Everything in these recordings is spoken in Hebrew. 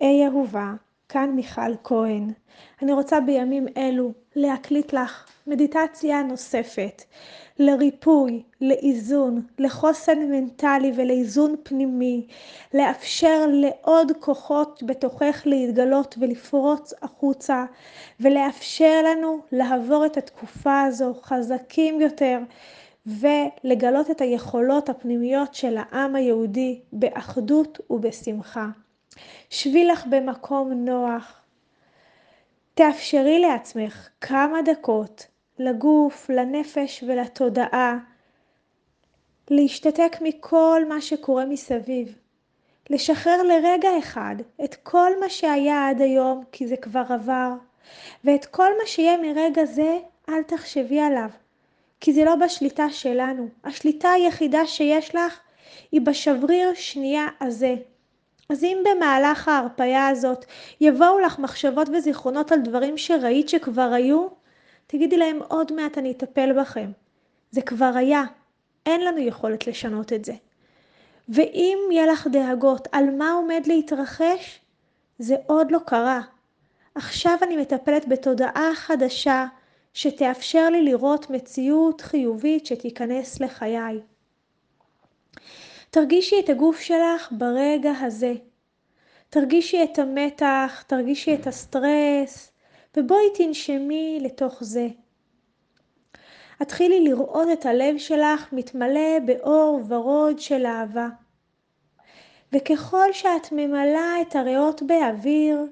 היי אהובה, כאן מיכל כהן. אני רוצה בימים אלו להקליט לך מדיטציה נוספת לריפוי, לאיזון, לחוסן מנטלי ולאיזון פנימי, לאפשר לעוד כוחות בתוכך להתגלות ולפרוץ החוצה, ולאפשר לנו לעבור את התקופה הזו חזקים יותר, ולגלות את היכולות הפנימיות של העם היהודי באחדות ובשמחה. שבי לך במקום נוח. תאפשרי לעצמך כמה דקות לגוף, לנפש ולתודעה, להשתתק מכל מה שקורה מסביב, לשחרר לרגע אחד את כל מה שהיה עד היום, כי זה כבר עבר, ואת כל מה שיהיה מרגע זה, אל תחשבי עליו, כי זה לא בשליטה שלנו. השליטה היחידה שיש לך היא בשבריר שנייה הזה. אז אם במהלך ההרפאיה הזאת יבואו לך מחשבות וזיכרונות על דברים שראית שכבר היו, תגידי להם עוד מעט אני אטפל בכם. זה כבר היה, אין לנו יכולת לשנות את זה. ואם יהיה לך דאגות על מה עומד להתרחש, זה עוד לא קרה. עכשיו אני מטפלת בתודעה חדשה שתאפשר לי לראות מציאות חיובית שתיכנס לחיי. תרגישי את הגוף שלך ברגע הזה. תרגישי את המתח, תרגישי את הסטרס, ובואי תנשמי לתוך זה. התחילי לראות את הלב שלך מתמלא באור ורוד של אהבה. וככל שאת ממלאה את הריאות באוויר,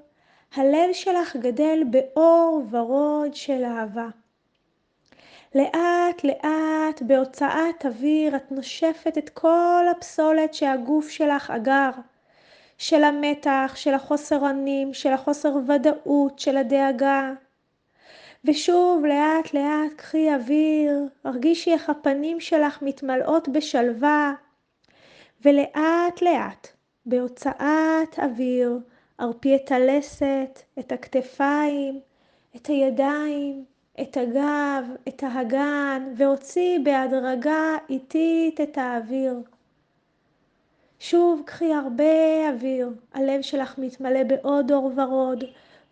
הלב שלך גדל באור ורוד של אהבה. לאט לאט בהוצאת אוויר את נושפת את כל הפסולת שהגוף שלך אגר, של המתח, של החוסר אונים, של החוסר ודאות, של הדאגה. ושוב לאט לאט קחי אוויר, הרגישי איך הפנים שלך מתמלאות בשלווה, ולאט לאט בהוצאת אוויר הרפי את הלסת, את הכתפיים, את הידיים, את הגב, את האגן, והוציא בהדרגה איטית את האוויר. שוב קחי הרבה אוויר, הלב שלך מתמלא בעוד אור ורוד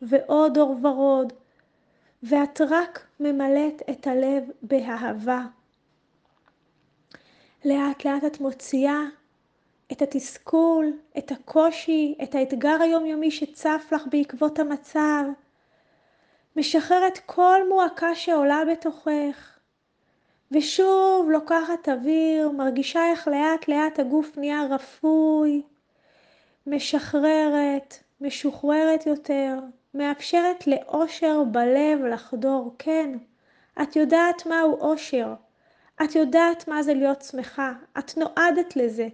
ועוד אור ורוד, ואת רק ממלאת את הלב באהבה. לאט לאט את מוציאה את התסכול, את הקושי, את האתגר היומיומי שצף לך בעקבות המצב. משחררת כל מועקה שעולה בתוכך. ושוב לוקחת אוויר, מרגישה איך לאט לאט הגוף נהיה רפוי, משחררת, משוחררת יותר, מאפשרת לאושר בלב לחדור. כן, את יודעת מהו אושר, את יודעת מה זה להיות שמחה, את נועדת לזה,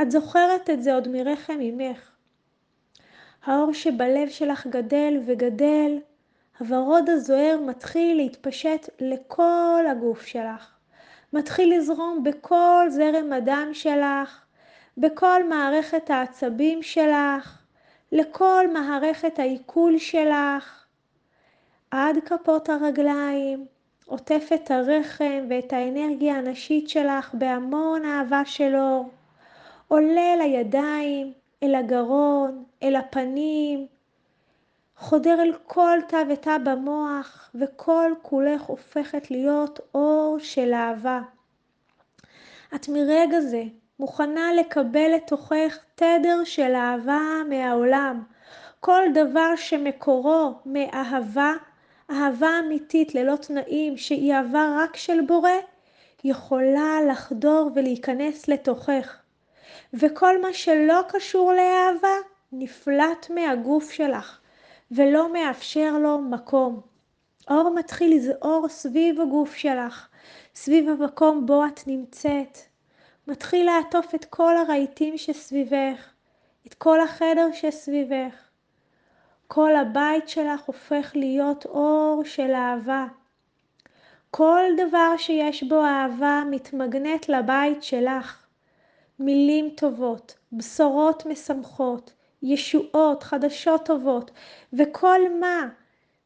את זוכרת את זה עוד מרחם אמך. האור שבלב שלך גדל וגדל, הוורוד הזוהר מתחיל להתפשט לכל הגוף שלך. מתחיל לזרום בכל זרם הדם שלך, בכל מערכת העצבים שלך, לכל מערכת העיכול שלך, עד כפות הרגליים, עוטף את הרחם ואת האנרגיה הנשית שלך בהמון אהבה של אור. עולה לידיים, אל הגרון, אל הפנים, חודר אל כל תא ותא במוח, וכל כולך הופכת להיות אור של אהבה. את מרגע זה מוכנה לקבל לתוכך תדר של אהבה מהעולם. כל דבר שמקורו מאהבה, אהבה אמיתית ללא תנאים, שהיא אהבה רק של בורא, יכולה לחדור ולהיכנס לתוכך. וכל מה שלא קשור לאהבה נפלט מהגוף שלך ולא מאפשר לו מקום. אור מתחיל לזעור סביב הגוף שלך, סביב המקום בו את נמצאת. מתחיל לעטוף את כל הרהיטים שסביבך, את כל החדר שסביבך. כל הבית שלך הופך להיות אור של אהבה. כל דבר שיש בו אהבה מתמגנט לבית שלך. מילים טובות, בשורות משמחות, ישועות, חדשות טובות, וכל מה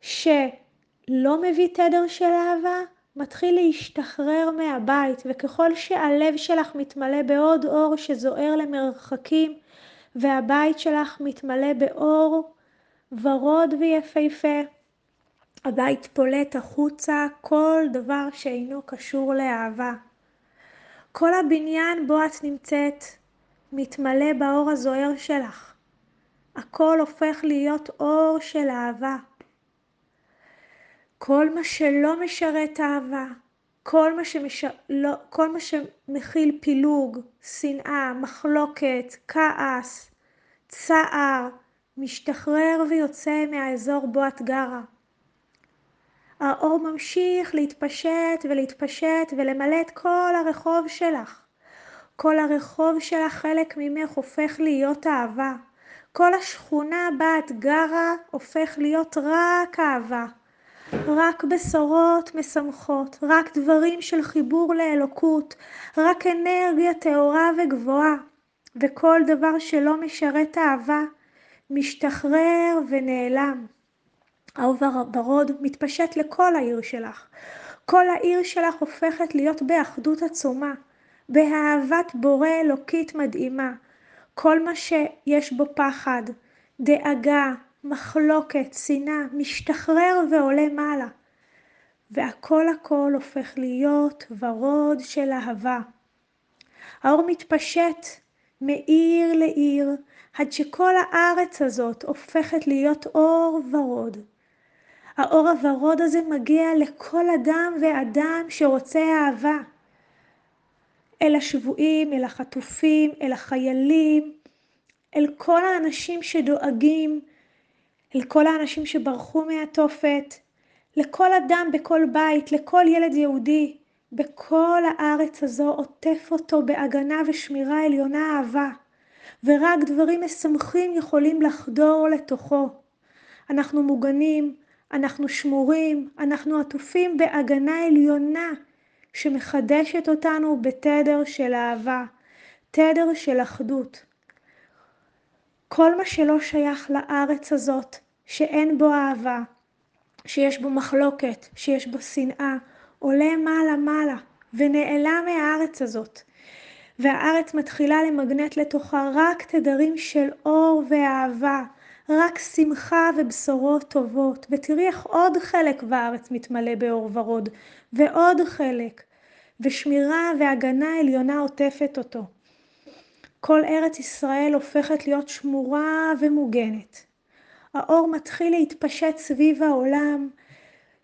שלא מביא תדר של אהבה, מתחיל להשתחרר מהבית, וככל שהלב שלך מתמלא בעוד אור שזוהר למרחקים, והבית שלך מתמלא באור ורוד ויפהפה. הבית פולט החוצה כל דבר שאינו קשור לאהבה. כל הבניין בו את נמצאת מתמלא באור הזוהר שלך. הכל הופך להיות אור של אהבה. כל מה שלא משרת אהבה, כל מה, שמש... לא... כל מה שמכיל פילוג, שנאה, מחלוקת, כעס, צער, משתחרר ויוצא מהאזור בו את גרה. האור ממשיך להתפשט ולהתפשט ולמלא את כל הרחוב שלך. כל הרחוב שלך, חלק ממך הופך להיות אהבה. כל השכונה בה את גרה הופך להיות רק אהבה. רק בשורות משמחות, רק דברים של חיבור לאלוקות, רק אנרגיה טהורה וגבוהה, וכל דבר שלא משרת אהבה משתחרר ונעלם. האור ורוד מתפשט לכל העיר שלך. כל העיר שלך הופכת להיות באחדות עצומה, באהבת בורא אלוקית מדהימה. כל מה שיש בו פחד, דאגה, מחלוקת, שנאה, משתחרר ועולה מעלה. והכל הכל הופך להיות ורוד של אהבה. האור מתפשט מעיר לעיר, עד שכל הארץ הזאת הופכת להיות אור ורוד. האור הוורוד הזה מגיע לכל אדם ואדם שרוצה אהבה. אל השבויים, אל החטופים, אל החיילים, אל כל האנשים שדואגים, אל כל האנשים שברחו מהתופת, לכל אדם בכל בית, לכל ילד יהודי, בכל הארץ הזו עוטף אותו בהגנה ושמירה עליונה אהבה, ורק דברים משמחים יכולים לחדור לתוכו. אנחנו מוגנים, אנחנו שמורים, אנחנו עטופים בהגנה עליונה שמחדשת אותנו בתדר של אהבה, תדר של אחדות. כל מה שלא שייך לארץ הזאת, שאין בו אהבה, שיש בו מחלוקת, שיש בו שנאה, עולה מעלה מעלה ונעלם מהארץ הזאת. והארץ מתחילה למגנט לתוכה רק תדרים של אור ואהבה, רק שמחה ובשורות טובות. ותראי איך עוד חלק בארץ מתמלא באור ורוד, ועוד חלק, ושמירה והגנה עליונה עוטפת אותו. כל ארץ ישראל הופכת להיות שמורה ומוגנת. האור מתחיל להתפשט סביב העולם,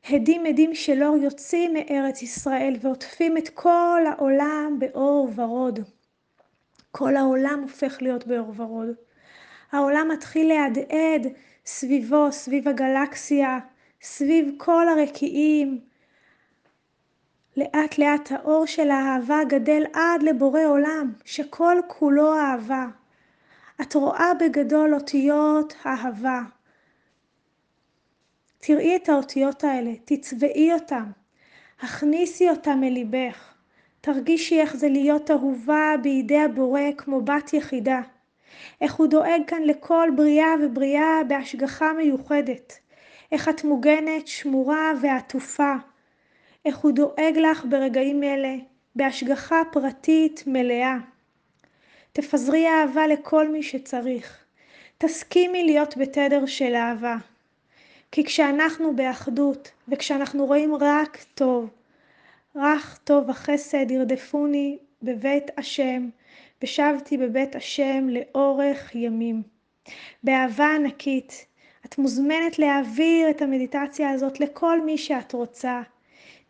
הדים עדים של אור יוצאים מארץ ישראל ועוטפים את כל העולם באור ורוד. כל העולם הופך להיות באור ורוד. העולם מתחיל להדהד סביבו, סביב הגלקסיה, סביב כל הרקיעים. לאט לאט האור של האהבה גדל עד לבורא עולם, שכל כולו אהבה. את רואה בגדול אותיות אהבה. תראי את האותיות האלה, תצבעי אותן, הכניסי אותן אל ליבך. תרגישי איך זה להיות אהובה בידי הבורא כמו בת יחידה. איך הוא דואג כאן לכל בריאה ובריאה בהשגחה מיוחדת. איך את מוגנת, שמורה ועטופה. איך הוא דואג לך ברגעים אלה, בהשגחה פרטית מלאה. תפזרי אהבה לכל מי שצריך. תסכימי להיות בתדר של אהבה. כי כשאנחנו באחדות, וכשאנחנו רואים רק טוב, רק טוב החסד ירדפוני בבית השם, ושבתי בבית השם לאורך ימים. באהבה ענקית, את מוזמנת להעביר את המדיטציה הזאת לכל מי שאת רוצה.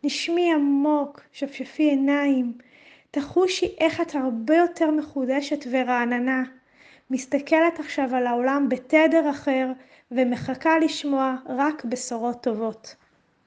נשמי עמוק, שפשפי עיניים, תחושי איך את הרבה יותר מחודשת ורעננה. מסתכלת עכשיו על העולם בתדר אחר ומחכה לשמוע רק בשורות טובות.